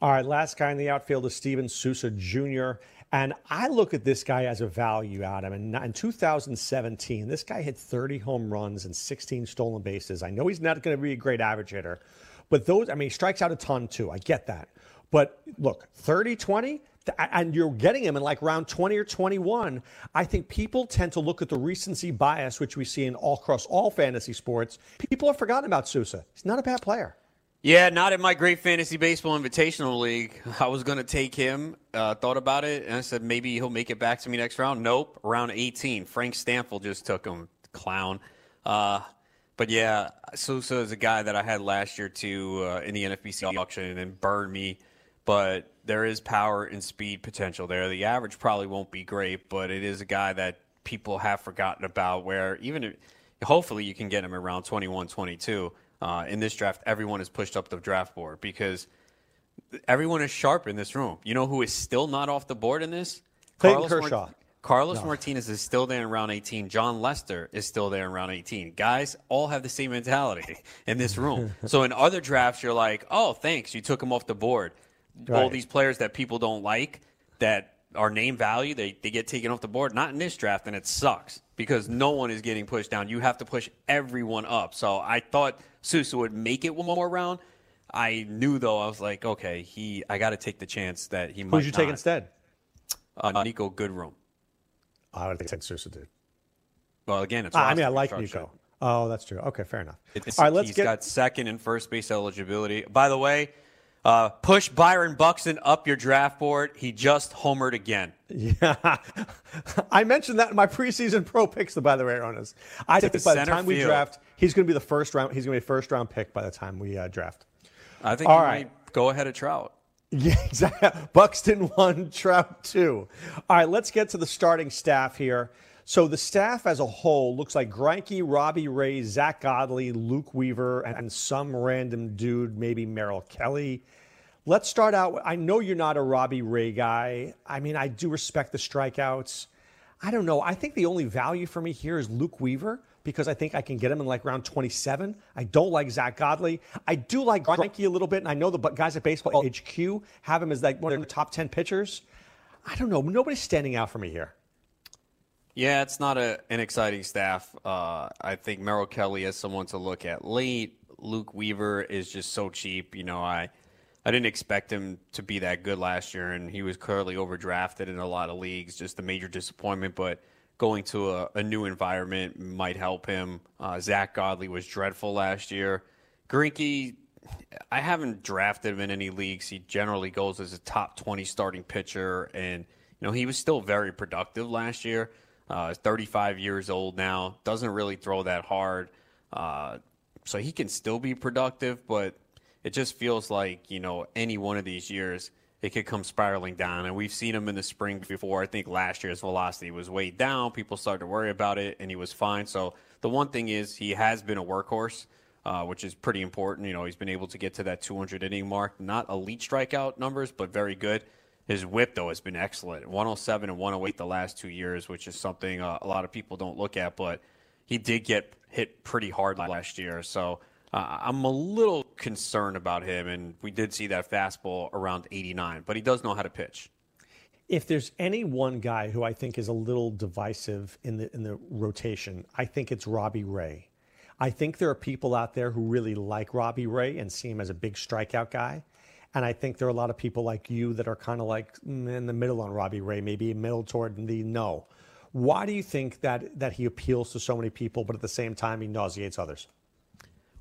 All right, last guy in the outfield is Steven Souza Jr. And I look at this guy as a value, Adam. And in 2017, this guy hit 30 home runs and 16 stolen bases. I know he's not going to be a great average hitter, but those, I mean, he strikes out a ton too. I get that. But look, 30 20, and you're getting him in like round 20 or 21. I think people tend to look at the recency bias, which we see in all across all fantasy sports. People have forgotten about Souza. He's not a bad player.
Yeah, not in my great fantasy baseball invitational league. I was going to take him, uh, thought about it, and I said maybe he'll make it back to me next round. Nope, round 18. Frank Stampfl just took him, clown. Uh, but yeah, Souza is a guy that I had last year too uh, in the NFBC auction and burned me. But there is power and speed potential there. The average probably won't be great, but it is a guy that people have forgotten about. Where even if, hopefully you can get him around 21, 22 uh, in this draft, everyone is pushed up the draft board because everyone is sharp in this room. You know who is still not off the board in this?
Clayton Carlos Kershaw. Mart-
Carlos no. Martinez is still there in round 18. Jon Lester is still there in round 18. Guys all have the same mentality *laughs* in this room. *laughs* so in other drafts, you're like, oh, thanks, you took him off the board. Right. All these players that people don't like that are name value, they, they get taken off the board. Not in this draft, and it sucks because no one is getting pushed down. You have to push everyone up. So I thought Souza would make it one more round. I knew though I was like, okay, he I got to take the chance that he might.
Who'd you
not.
take instead?
Uh, Niko Goodrum.
I don't think Souza did.
Well, again, it's.
Ah, I mean, I like Niko. Oh, that's true. Okay, fair enough.
It's, All right, let's he's get... got second and first base eligibility. By the way, uh, push Byron Buxton up your draft board. He just homered again.
Yeah, *laughs* I mentioned that in my preseason pro picks. By the way, Ronis, I think by the time field. we draft, he's going to be the first round. He's going to be a first round pick by the time we uh, draft.
I think All right. go ahead of Trout. *laughs*
Yeah, exactly. Buxton one, Trout two. All right, let's get to the starting staff here. So the staff as a whole looks like Greinke, Robbie Ray, Zack Godley, Luke Weaver, and some random dude, maybe Merrill Kelly. Let's start out. I know you're not a Robbie Ray guy. I mean, I do respect the strikeouts. I don't know. I think the only value for me here is Luke Weaver because I think I can get him in like round 27. I don't like Zack Godley. I do like Greinke a little bit, and I know the guys at Baseball HQ have him as like one of the top 10 pitchers. I don't know. Nobody's standing out for me here.
Yeah, it's not a, an exciting staff. Uh, I think Merrill Kelly is someone to look at late. Luke Weaver is just so cheap. You know, I I didn't expect him to be that good last year, and he was clearly overdrafted in a lot of leagues. Just a major disappointment, but going to a, a new environment might help him. Uh, Zack Godley was dreadful last year. Greinke, I haven't drafted him in any leagues. He generally goes as a top 20 starting pitcher, and you know he was still very productive last year. Uh, 35 years old now, doesn't really throw that hard. Uh, so he can still be productive, but it just feels like, you know, any one of these years, it could come spiraling down. And we've seen him in the spring before. I think last year's velocity was way down. People started to worry about it, and he was fine. So the one thing is, he has been a workhorse. uh, which is pretty important. You know, he's been able to get to that 200 inning mark. Not elite strikeout numbers, but very good. His whip, though, has been excellent 107 and 108 the last two years, which is something uh, a lot of people don't look at, but he did get hit pretty hard last year. So uh, I'm a little concerned about him, and we did see that fastball around 89, but he does know how to pitch.
If there's any one guy who I think is a little divisive in the in the rotation, I think it's Robbie Ray. I think there are people out there who really like Robbie Ray and see him as a big strikeout guy. And I think there are a lot of people like you that are kind of like mm, in the middle on Robbie Ray, maybe middle toward the no. Why do you think that that he appeals to so many people, but at the same time he nauseates others?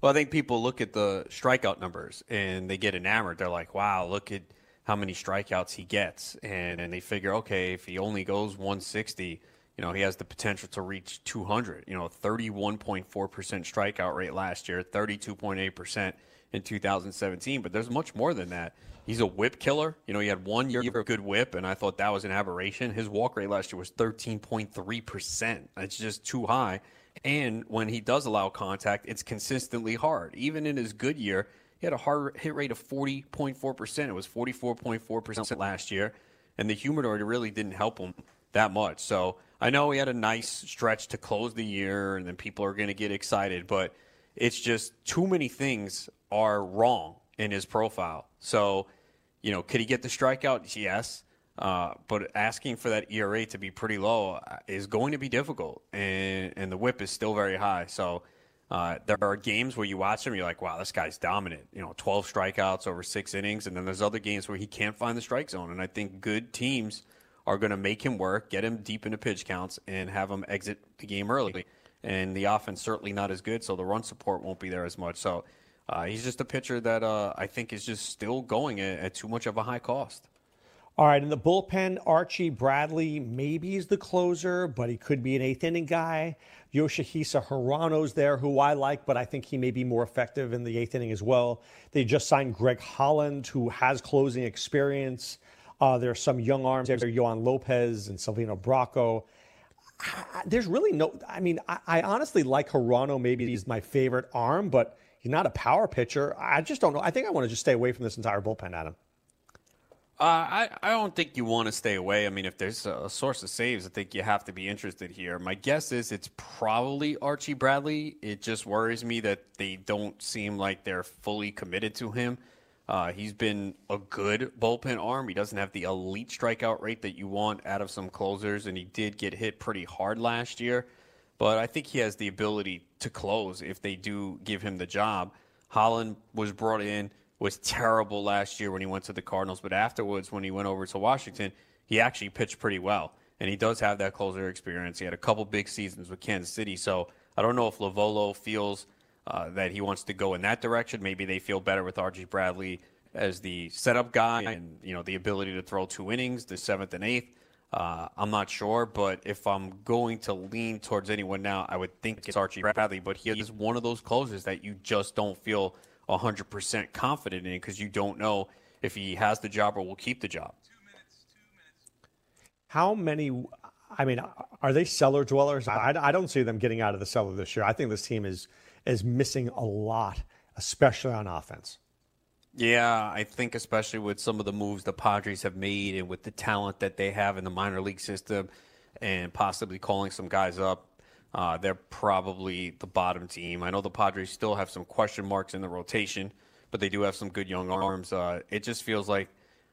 Well, I think people look at the strikeout numbers and they get enamored. They're like, wow, look at how many strikeouts he gets. And, and they figure, okay, if he only goes 160, you know, he has the potential to reach 200. You know, 31.4% strikeout rate last year, 32.8% in 2017. But there's much more than that. He's a whip killer. You know, he had one year of good whip, and I thought that was an aberration. His walk rate last year was 13.3%. It's just too high. And when he does allow contact, it's consistently hard. Even in his good year, he had a hard hit rate of 40.4%. It was 44.4% last year. And the humidor really didn't help him that much. So I know he had a nice stretch to close the year, and then people are going to get excited, but it's just too many things are wrong in his profile. So, you know, could he get the strikeout? Yes. Uh, but asking for that ERA to be pretty low uh, is going to be difficult, and and the WHIP is still very high. So uh, there are games where you watch him, you're like, wow, this guy's dominant. You know, 12 strikeouts over six innings, and then there's other games where he can't find the strike zone. And I think good teams are going to make him work, get him deep into pitch counts, and have him exit the game early. And the offense certainly not as good, so the run support won't be there as much. So uh, he's just a pitcher that uh, I think is just still going at, at too much of a high cost.
All right, in the bullpen, Archie Bradley maybe is the closer, but he could be an eighth inning guy. Yoshihisa Hirano's there, who I like, but I think he may be more effective in the eighth inning as well. They just signed Greg Holland, who has closing experience. Uh, there are some young arms there, Yoan Lopez and Silvino Bracho. There's really no, I mean, I, I honestly like Hirano. Maybe he's my favorite arm, but he's not a power pitcher. I just don't know. I think I want to just stay away from this entire bullpen, Adam.
Uh, I, I don't think you want to stay away. I mean, if there's a source of saves, I think you have to be interested here. My guess is it's probably Archie Bradley. It just worries me that they don't seem like they're fully committed to him. Uh, he's been a good bullpen arm. He doesn't have the elite strikeout rate that you want out of some closers, and he did get hit pretty hard last year. But I think he has the ability to close if they do give him the job. Holland was brought in was terrible last year when he went to the Cardinals, but afterwards, when he went over to Washington, he actually pitched pretty well. And he does have that closer experience. He had a couple big seasons with Kansas City. So I don't know if Lovullo feels uh, that he wants to go in that direction. Maybe they feel better with Archie Bradley as the setup guy and you know the ability to throw two innings, the seventh and eighth. Uh, I'm not sure, but if I'm going to lean towards anyone now, I would think it's Archie Bradley. But he is one of those closers that you just don't feel 100% confident in because you don't know if he has the job or will keep the job.
How many? I mean, are they cellar dwellers? I, I don't see them getting out of the cellar this year. I think this team is is missing a lot, especially on offense.
Yeah, I think especially with some of the moves the Padres have made and with the talent that they have in the minor league system and possibly calling some guys up uh, they're probably the bottom team. I know the Padres still have some question marks in the rotation, but they do have some good young arms. Uh, it just feels like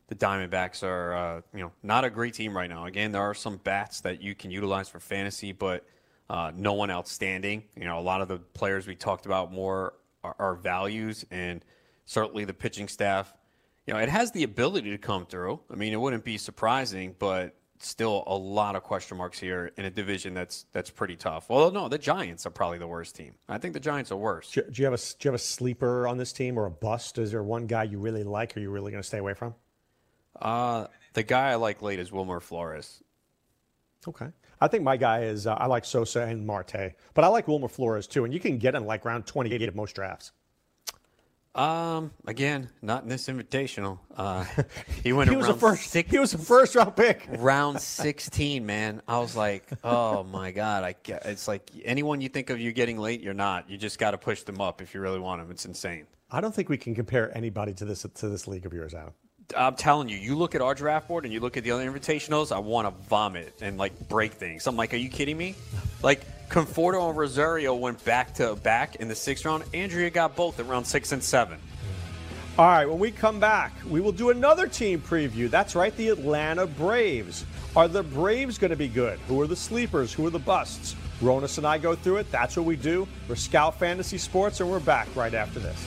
the Diamondbacks are, uh, you know, not a great team right now. Again, there are some bats that you can utilize for fantasy, but uh, no one outstanding. You know, a lot of the players we talked about more are, are values, and certainly the pitching staff. You know, it has the ability to come through. I mean, it wouldn't be surprising, but still a lot of question marks here in a division that's that's pretty tough. Well, no, the Giants are probably the worst team. I think the Giants are worse.
Do, do you have a do you have a sleeper on this team or a bust? Is there one guy you really like? Or are you really going to stay away from?
Uh, the guy I like late is Wilmer Flores.
Okay. I think my guy is uh, I like Sosa and Marte, but I like Wilmer Flores too, and you can get him like round 28 of most drafts.
Um, again, not in this invitational. Uh, *laughs* he went
He was a first.
six,
He was a first round pick.
round 16, man. I was like, oh my god, I get, it's like anyone you think of you getting late, you're not. You just got to push them up if you really want them. It's insane.
I don't think we can compare anybody to this to this league of yours, Adam.
I'm telling you, you look at our draft board and you look at the other invitationals, I want to vomit and like break things. I'm like, are you kidding me? Like Conforto and Rosario went back to back in the sixth round. Andrea got both at round six and seven.
All right, when we come back, we will do another team preview. That's right, the Atlanta Braves. Are the Braves going to be good? Who are the sleepers? Who are the busts? Ronis and I go through it. That's what we do. We're Scout Fantasy Sports, and we're back right after this.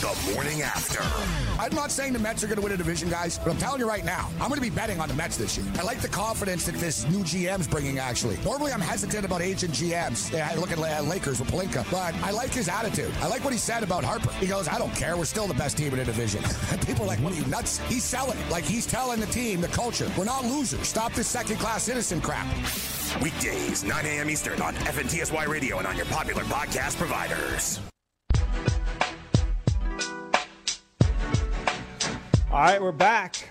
The morning after. I'm not saying the Mets are going to win a division, guys, but I'm telling you right now, I'm going to be betting on the Mets this year. I like the confidence that this new GM's bringing, actually. Normally, I'm hesitant about aging GMs. I look at Lakers with Pelinka, but I like his attitude. I like what he said about Harper. He goes, I don't care. We're still the best team in the division. And *laughs* people are like, what are you, nuts? He's selling it. Like, he's telling the team, the culture, we're not losers. Stop this second-class citizen crap.
Weekdays, 9 a.m. Eastern on FNTSY Radio and on your popular podcast providers.
All right, we're back.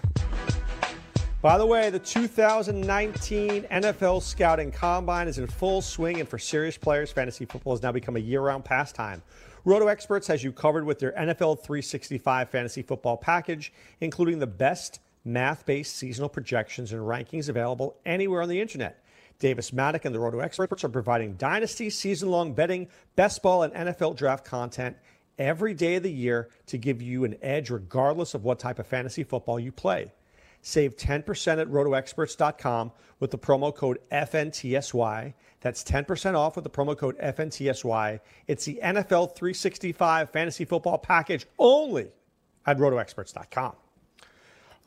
By the way, the 2019 NFL Scouting Combine is in full swing, and for serious players, fantasy football has now become a year round pastime. Roto Experts has you covered with their NFL 365 fantasy football package, including the best math based seasonal projections and rankings available anywhere on the internet. Davis Mattek and the Roto Experts are providing dynasty, season long betting, best ball, and NFL draft content every day of the year to give you an edge regardless of what type of fantasy football you play. Save 10% at rotoexperts.com with the promo code FNTSY. That's 10% off with the promo code FNTSY. It's the NFL 365 fantasy football package only at rotoexperts.com.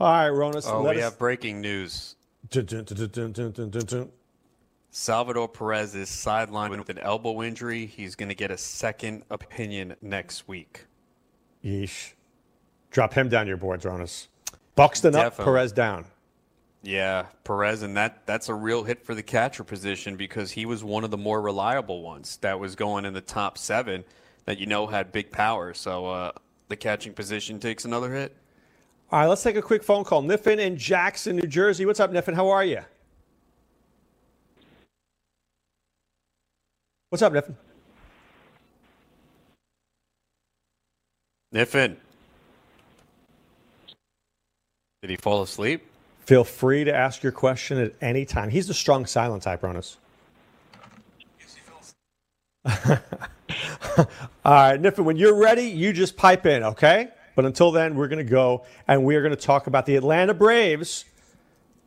All right, Ronis.
Oh, we
us-
have breaking news.
Dun, dun, dun,
Salvador Perez is sidelined with an elbow injury. He's going to get a second opinion next week.
Yeesh. Drop him down your boards, Ronis. Buxton up, Perez down.
Yeah, Perez, and that that's a real hit for the catcher position because he was one of the more reliable ones that was going in the top seven that you know had big power. So uh, the catching position takes another hit.
All right, let's take a quick phone call. Niffin in Jackson, New Jersey. What's up, Niffin? How are you? What's up, Niffin?
Niffin, did he fall asleep?
Feel free to ask your question at any time. He's the strong silent type, Ronis. *laughs* All right, Niffin, when you're ready, you just pipe in, okay? But until then, we're going to go and we're going to talk about the Atlanta Braves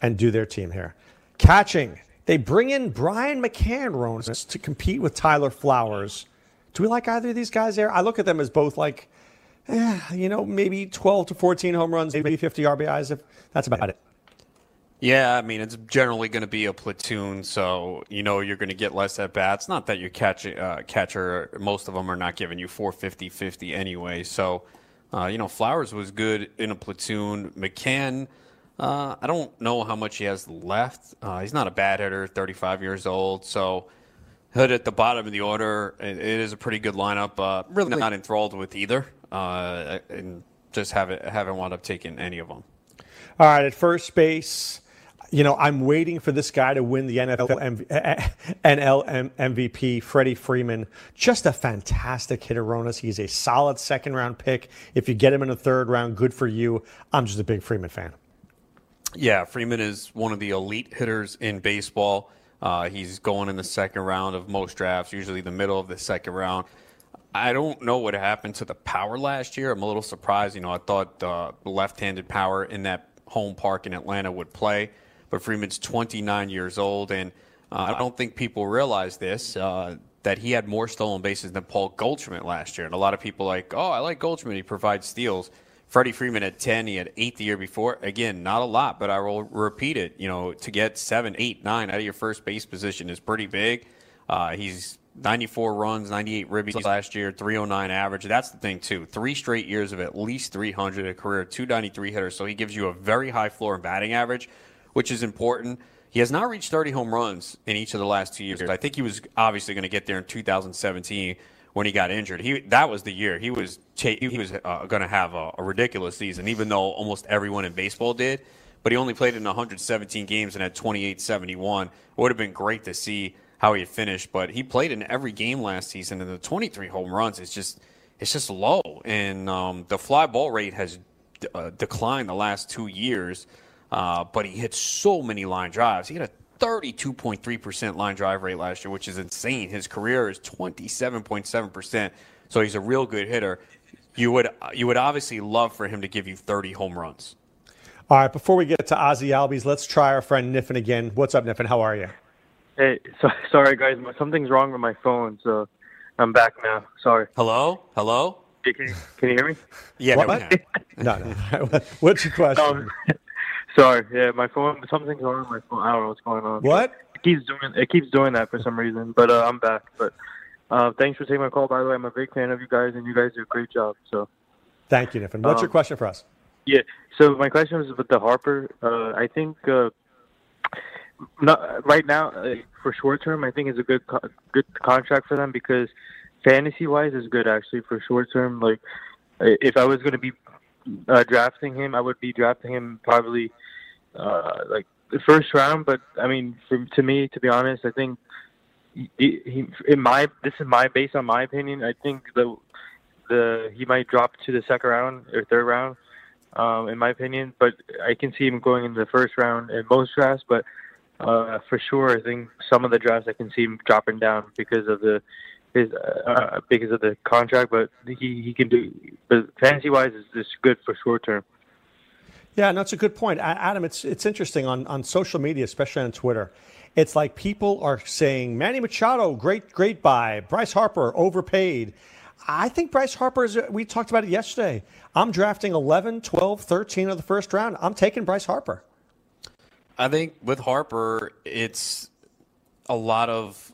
and do their team here. Catching, they bring in Brian McCann, Ronis, to compete with Tyler Flowers. Do we like either of these guys there? I look at them as both like, eh, you know, maybe 12 to 14 home runs, maybe 50 RBIs. If that's about it.
Yeah, I mean it's generally going to be a platoon, so you know you're going to get less at bats. Not that your catch, uh, catcher, most of them are not giving you 450 50 anyway. So, uh, you know, Flowers was good in a platoon. McCann, uh, I don't know how much he has left. Uh, he's not a bad hitter, 35 years old. So, Hood at the bottom of the order, it, it is a pretty good lineup. Uh, really not enthralled with either, uh, and just haven't haven't wound up taking any of them.
All right, at first base, you know, I'm waiting for this guy to win the NFL MV- NL MVP, Freddie Freeman. Just a fantastic hitter, Ronis. He's a solid second round pick. If you get him in the third round, good for you. I'm just a big Freeman fan.
Yeah, Freeman is one of the elite hitters in baseball. Uh, he's going in the second round of most drafts, usually the middle of the second round. I don't know what happened to the power last year. I'm a little surprised. You know, I thought uh, left-handed power in that home park in Atlanta would play, but Freeman's 29 years old, and uh, I don't think people realize this uh, that he had more stolen bases than Paul Goldschmidt last year. And a lot of people like, oh, I like Goldschmidt. He provides steals. Freddie Freeman at 10. He had eight the year before. Again, not a lot, but I will repeat it. You know, to get seven, eight, nine out of your first base position is pretty big. Uh, he's 94 runs, 98 ribbies last year, 309 average. That's the thing, too. Three straight years of at least 300, a career 293 hitter. So he gives you a very high floor and batting average, which is important. He has not reached 30 home runs in each of the last two years. I think he was obviously going to get there in 2017 when he got injured. He that was the year he was he was uh, going to have a, a, ridiculous season, even though almost everyone in baseball did. But he only played in 117 games and had 28-71. It would have been great to see how he finished, but he played in every game last season, and the 23 home runs is just it's just low, and um, the fly ball rate has d- uh, declined the last two years. Uh, but he hit so many line drives. He had a 32.3% line drive rate last year, which is insane. His career is 27.7%. So he's a real good hitter. You would you would obviously love for him to give you 30 home runs.
All right, before we get to Ozzie Albies, let's try our friend Niffin again. What's up, Niffin? How are you?
Hey, so, sorry guys, something's wrong with my phone, so I'm back now. Sorry.
Hello? Hello?
Can you, can you hear me?
Yeah,
what? *laughs* no, no. *laughs* What's your question?
Um, Sorry, yeah, my phone. Something's wrong with my phone. I don't know what's going on.
What?
It keeps doing. It keeps doing that for some reason. But uh, I'm back. But uh, thanks for taking my call. By the way, I'm a big fan of you guys, and you guys do a great job. So.
Thank you, Niffin. What's um, your question for us?
Yeah. So my question was with the Harper. Uh, I think uh, not right now uh, for short term. I think it's a good co- good contract for them because fantasy wise is good actually for short term. Like if I was going to be uh, drafting him, I would be drafting him probably uh, like the first round. But I mean, for, to me, to be honest, I think he, he, in my this is my based on my opinion. I think the the he might drop to the second round or third round, um, in my opinion. But I can see him going in the first round in most drafts. But uh, for sure, I think some of the drafts I can see him dropping down because of the his uh, because of the contract. But he he can do. But fantasy wise, is just good for short term.
Yeah, and that's a good point, Adam. It's it's interesting on on social media, especially on Twitter. It's like people are saying Manny Machado, great great buy. Bryce Harper overpaid. I think Bryce Harper is. We talked about it yesterday. I'm drafting 11, 12, 13 of the first round. I'm taking Bryce Harper.
I think with Harper, it's a lot of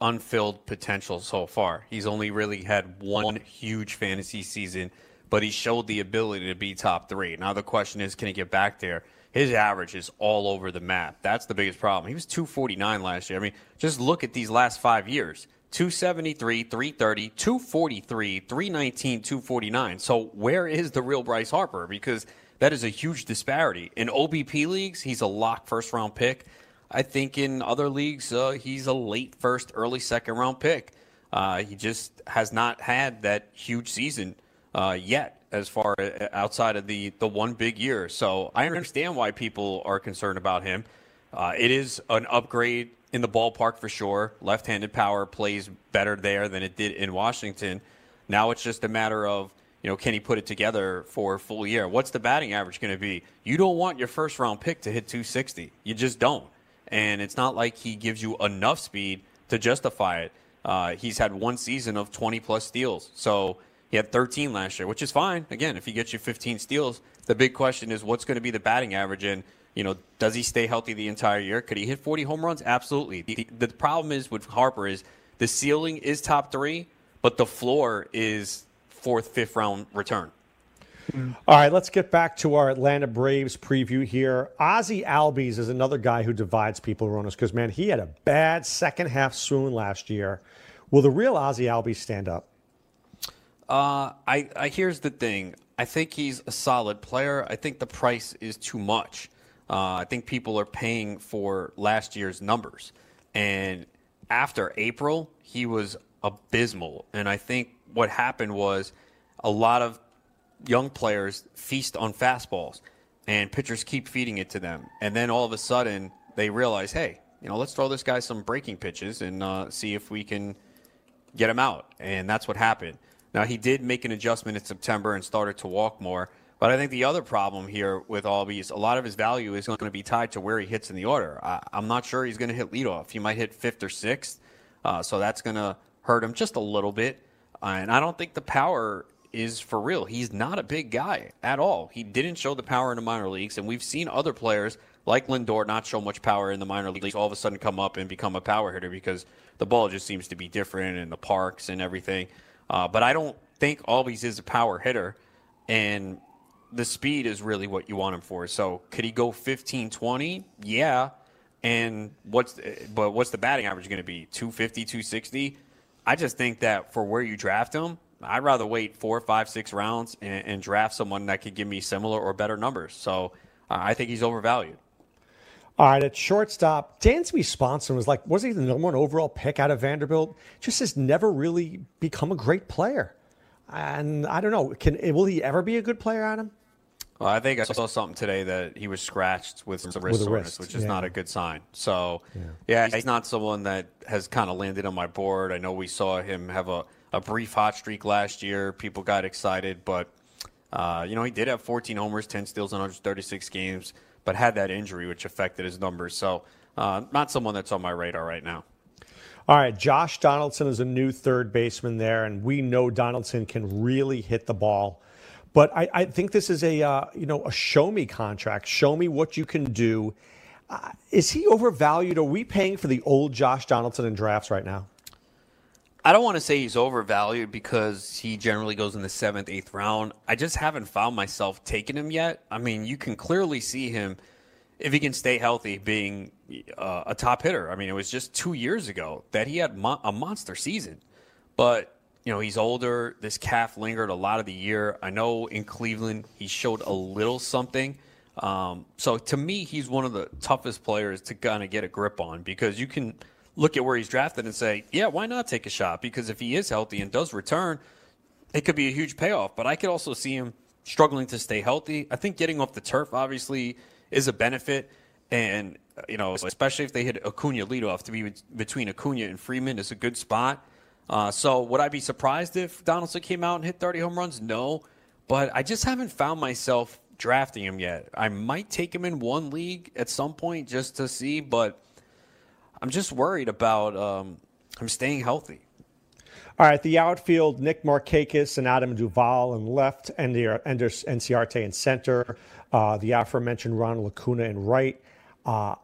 unfilled potential so far. He's only really had one huge fantasy season but he showed the ability to be top three. Now the question is, can he get back there? His average is all over the map. That's the biggest problem. He was 249 last year. I mean, just look at these last five years 273, 330, 243, 319, 249. So where is the real Bryce Harper? Because that is a huge disparity. In OBP leagues, he's a lock first round pick. I think in other leagues, uh, he's a late first, early second round pick. Uh, he just has not had that huge season uh, yet as far uh, outside of the the one big year. So I understand why people are concerned about him. Uh, it is an upgrade in the ballpark for sure. Left-handed power plays better there than it did in Washington. Now it's just a matter of you know can he put it together for a full year? What's the batting average going to be? You don't want your first round pick to hit 260. You just don't. And it's not like he gives you enough speed to justify it. Uh, he's had one season of 20 plus steals. So he had 13 last year, which is fine. Again, if he gets you 15 steals, the big question is what's going to be the batting average. And You know, does he stay healthy the entire year? Could he hit 40 home runs? Absolutely. The, the problem is with Harper is the ceiling is top three, but the floor is fourth, fifth round return.
All right, let's get back to our Atlanta Braves preview here. Ozzie Albies is another guy who divides people, Ronis, because, man, he had a bad second half swoon last year. Will the real Ozzie Albies stand up?
Uh, I, I here's the thing. I think he's a solid player. I think the price is too much. Uh, I think people are paying for last year's numbers, and after April, he was abysmal. And I think what happened was a lot of young players feast on fastballs, and pitchers keep feeding it to them, and then all of a sudden they realize, hey, you know, let's throw this guy some breaking pitches and uh, see if we can get him out. And that's what happened. Now, he did make an adjustment in September and started to walk more. But I think the other problem here with Albie is a lot of his value is going to be tied to where he hits in the order. I, am not sure he's going to hit leadoff. He might hit fifth or sixth. Uh, so that's going to hurt him just a little bit. Uh, and I don't think the power is for real. He's not a big guy at all. He didn't show the power in the minor leagues. And we've seen other players like Lindor not show much power in the minor leagues all of a sudden come up and become a power hitter because the ball just seems to be different in the parks and everything. Uh, but I don't think Albies is a power hitter, and the speed is really what you want him for. So could he go 15, 20? Yeah. And what's but what's the batting average going to be? 250, 260? I just think that for where you draft him, I'd rather wait four, five, six rounds and, and draft someone that could give me similar or better numbers. So uh, I think he's overvalued.
All right, at shortstop, Dansby Swanson was like, was he the number one overall pick out of Vanderbilt? Just has never really become a great player. And I don't know, can will he ever be a good player, Adam?
Well, I think I saw something today that he was scratched with some wrist soreness, wrist. which is yeah. not a good sign. So, yeah. yeah, he's not someone that has kind of landed on my board. I know we saw him have a, a brief hot streak last year. People got excited, but, uh, you know, he did have 14 homers, 10 steals in 136 games but had that injury, which affected his numbers. So, uh, not someone that's on my radar right now.
All right, Josh Donaldson is a new third baseman there, and we know Donaldson can really hit the ball. But I, I think this is a uh, you know a show me contract. Show me what you can do. Uh, is he overvalued? Are we paying for the old Josh Donaldson in drafts right now?
I don't want to say he's overvalued because he generally goes in the seventh, eighth round. I just haven't found myself taking him yet. I mean, you can clearly see him, if he can stay healthy, being uh, a top hitter. I mean, it was just two years ago that he had mo- a monster season. But, you know, he's older. This calf lingered a lot of the year. I know in Cleveland he showed a little something. Um, so to me, he's one of the toughest players to kind of get a grip on because you can – look at where he's drafted and say, yeah, why not take a shot? Because if he is healthy and does return, it could be a huge payoff. But I could also see him struggling to stay healthy. I think getting off the turf obviously is a benefit. And, you know, especially if they hit Acuna leadoff, to be between Acuna and Freeman is a good spot. Uh, so would I be surprised if Donaldson came out and hit 30 home runs? No. But I just haven't found myself drafting him yet. I might take him in one league at some point just to see, but – I'm just worried about um, him staying healthy.
All right, the outfield, Nick Markakis and Adam Duvall in left, and Ender Inciarte in center. Uh, the aforementioned Ronald Acuna in right. Uh,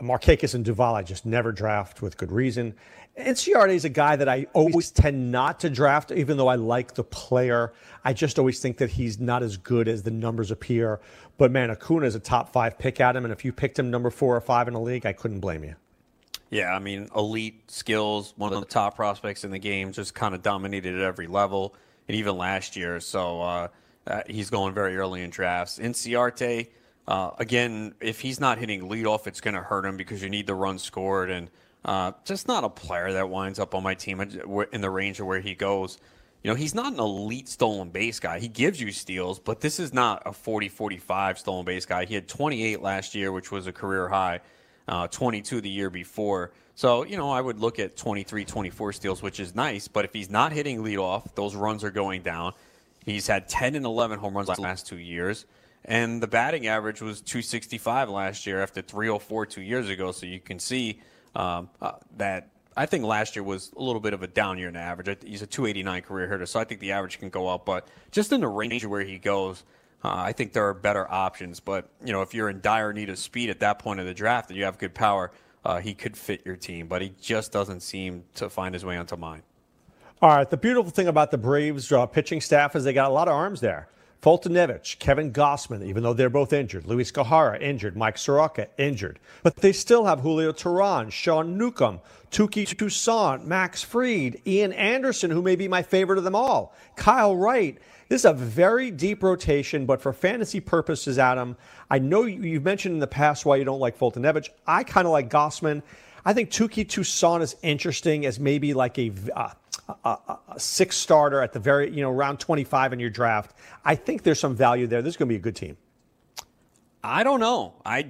Markakis and Duvall, I just never draft with good reason. Inciarte is a guy that I always tend not to draft, even though I like the player. I just always think that he's not as good as the numbers appear. But man, Acuna is a top five pick at him, and if you picked him number four or five in the league, I couldn't blame you.
Yeah, I mean, elite skills, one of the top prospects in the game, just kind of dominated at every level, and even last year. So uh, uh, he's going very early in drafts. Inciarte, uh, again, if he's not hitting leadoff, it's going to hurt him because you need the run scored, and uh, just not a player that winds up on my team in the range of where he goes. You know, he's not an elite stolen base guy. He gives you steals, but this is not a 40 45 stolen base guy. He had 28 last year, which was a career high uh, 22 the year before. So, you know, I would look at 23, 24 steals, which is nice. But if he's not hitting leadoff, those runs are going down. He's had 10 and 11 home runs the last two years. And the batting average was 265 last year after 304 two years ago. So you can see um, uh, that I think last year was a little bit of a down year in the average. He's a 289 career hitter, so I think the average can go up. But just in the range where he goes, Uh, I think there are better options, but you know, if you're in dire need of speed at that point of the draft and you have good power, uh, he could fit your team. But he just doesn't seem to find his way onto mine.
All right. The beautiful thing about the Braves uh, pitching staff is they got a lot of arms there. Foltynewicz, Kevin Gausman, even though they're both injured, Luis Gohara injured, Mike Soroka injured, but they still have Julio Teheran, Sean Newcomb, Touki Toussaint, Max Fried, Ian Anderson, who may be my favorite of them all, Kyle Wright. This is a very deep rotation, but for fantasy purposes, Adam, I know you've mentioned in the past why you don't like Foltynewicz. I kind of like Gausman. I think Touki Toussaint is interesting as maybe like a, uh, a, a, a six starter at the very, you know, round 25 in your draft. I think there's some value there. This is going to be a good team.
I don't know. I,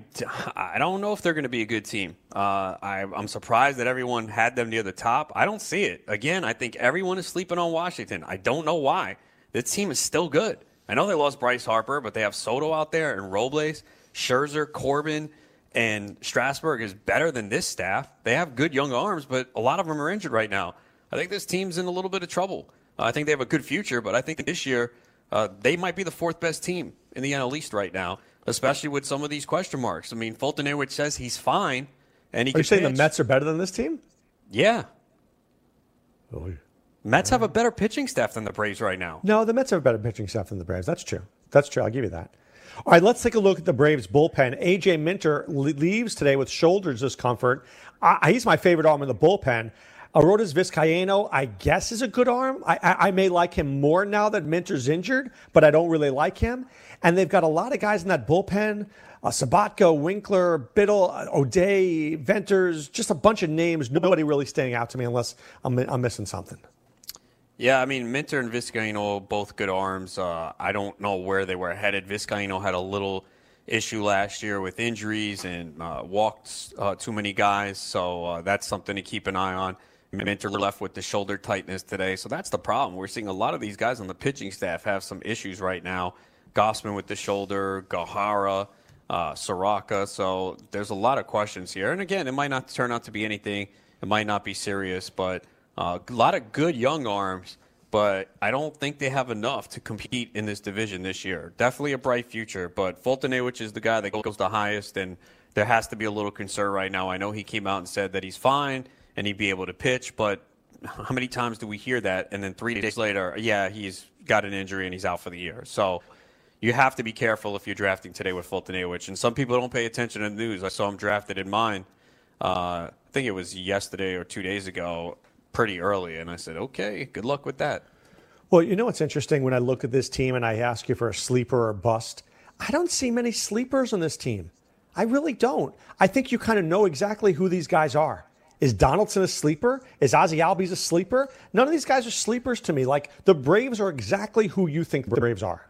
I don't know if they're going to be a good team. Uh, I, I'm surprised that everyone had them near the top. I don't see it. Again, I think everyone is sleeping on Washington. I don't know why. This team is still good. I know they lost Bryce Harper, but they have Soto out there and Robles, Scherzer, Corbin, and Strasburg is better than this staff. They have good young arms, but a lot of them are injured right now. I think this team's in a little bit of trouble. Uh, I think they have a good future, but I think this year uh, they might be the fourth best team in the NL East right now, especially with some of these question marks. I mean, Foltynewicz says he's fine, and he.
Are you saying
pitch.
the Mets are better than this team?
Yeah.
Oh,
Mets have a better pitching staff than the Braves right now.
No, the Mets have a better pitching staff than the Braves. That's true. That's true. I'll give you that. All right, let's take a look at the Braves bullpen. AJ Minter leaves today with shoulder discomfort. I, he's my favorite arm in the bullpen. Arodys Vizcaino, I guess, is a good arm. I, I, I, may like him more now that Minter's injured, but I don't really like him. And they've got a lot of guys in that bullpen. Uh, Sabathia, Winkler, Biddle, uh, O'Day, Venters, just a bunch of names. Nobody really standing out to me unless I'm, I'm missing something.
Yeah, I mean, Minter and Vizcaino, both good arms. Uh, I don't know where they were headed. Vizcaino had a little issue last year with injuries and uh, walked uh, too many guys, so uh, that's something to keep an eye on. Minter left with the shoulder tightness today, so that's the problem. We're seeing a lot of these guys on the pitching staff have some issues right now. Gausman with the shoulder, Gohara, uh, Soroka. So there's a lot of questions here. And again, it might not turn out to be anything. It might not be serious, but uh, a lot of good young arms, but I don't think they have enough to compete in this division this year. Definitely a bright future, but Foltynewicz is the guy that goes the highest, and there has to be a little concern right now. I know he came out and said that he's fine and he'd be able to pitch, but how many times do we hear that? And then three days later, yeah, he's got an injury and he's out for the year. So you have to be careful if you're drafting today with Foltynewicz. And some people don't pay attention to the news. I saw him drafted in mine. Uh, I think it was yesterday or two days ago pretty early. And I said, okay, good luck with that.
Well, you know what's interesting when I look at this team and I ask you for a sleeper or bust? I don't see many sleepers on this team. I really don't. I think you kind of know exactly who these guys are. Is Donaldson a sleeper? Is Ozzie Albies a sleeper? None of these guys are sleepers to me. Like the Braves are exactly who you think the Braves are.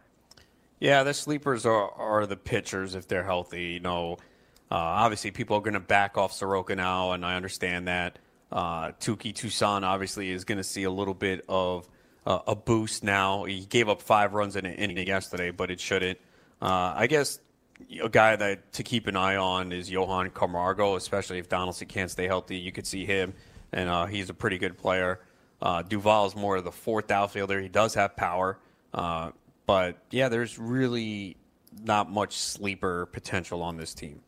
Yeah, the sleepers are, are the pitchers if they're healthy. You know, uh, obviously people are going to back off Soroka now, and I understand that. Uh, Touki Toussaint obviously is going to see a little bit of uh, a boost now. He gave up five runs in an inning yesterday, but it shouldn't. Uh, I guess a guy that to keep an eye on is Johan Camargo, especially if Donaldson can't stay healthy. You could see him, and uh, he's a pretty good player. Uh, Duvall is more of the fourth outfielder. He does have power, uh, but yeah, there's really not much sleeper potential on this team.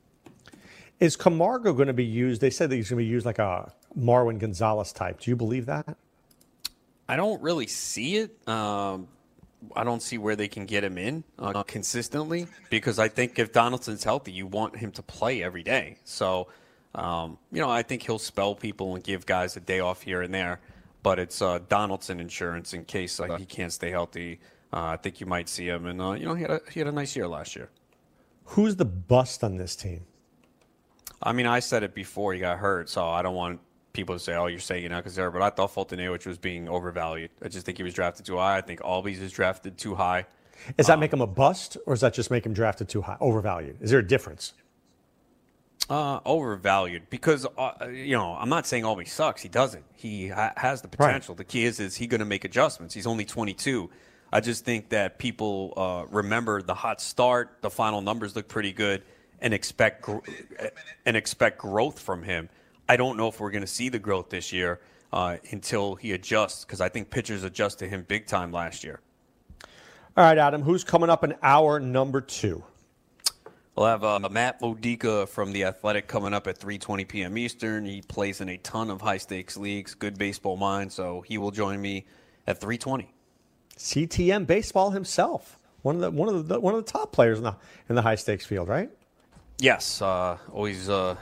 Is Camargo going to be used? They said that he's going to be used like a Marwin Gonzalez type. Do you believe that?
I don't really see it. Um, I don't see where they can get him in uh, consistently because I think if Donaldson's healthy, you want him to play every day. So, um, you know, I think he'll spell people and give guys a day off here and there. But it's uh, Donaldson insurance in case uh, he can't stay healthy. Uh, I think you might see him, and uh, you know, he had a he had a nice year last year.
Who's the bust on this team?
I mean, I said it before he got hurt, so I don't want people say, "Oh, you're saying now because there." But I thought Foltynewicz was being overvalued. I just think he was drafted too high. I think Albies is drafted too high.
Does that um, make him a bust, or does that just make him drafted too high, overvalued? Is there a difference?
Uh, overvalued because uh, you know I'm not saying Albies sucks. He doesn't. He ha- has the potential. Right. The key is is he going to make adjustments. He's only 22. I just think that people uh, remember the hot start. The final numbers look pretty good, and expect gr- and expect growth from him. I don't know if we're going to see the growth this year uh, until he adjusts because I think pitchers adjust to him big time last year.
All right, Adam, who's coming up in hour number two?
We'll have uh, Matt Modica from The Athletic coming up at 3.20 p.m. Eastern. He plays in a ton of high-stakes leagues, good baseball mind, so he will join me at 3.20.
CTM baseball himself, one of the one of the one of the top players in the in the high stakes field, right?
Yes, uh, always uh,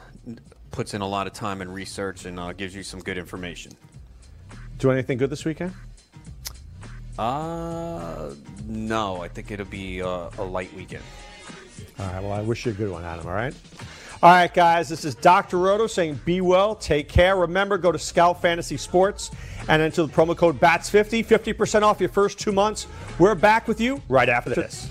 puts in a lot of time and research and uh, gives you some good information.
Do anything good this weekend?
Uh, no, I think it'll be uh, a light weekend.
All right. Well, I wish you a good one, Adam. All right. All right, guys. This is Dr. Roto saying be well, take care. Remember, go to Scout Fantasy Sports and enter the promo code BATS50, 50% off your first two months. We're back with you right after this.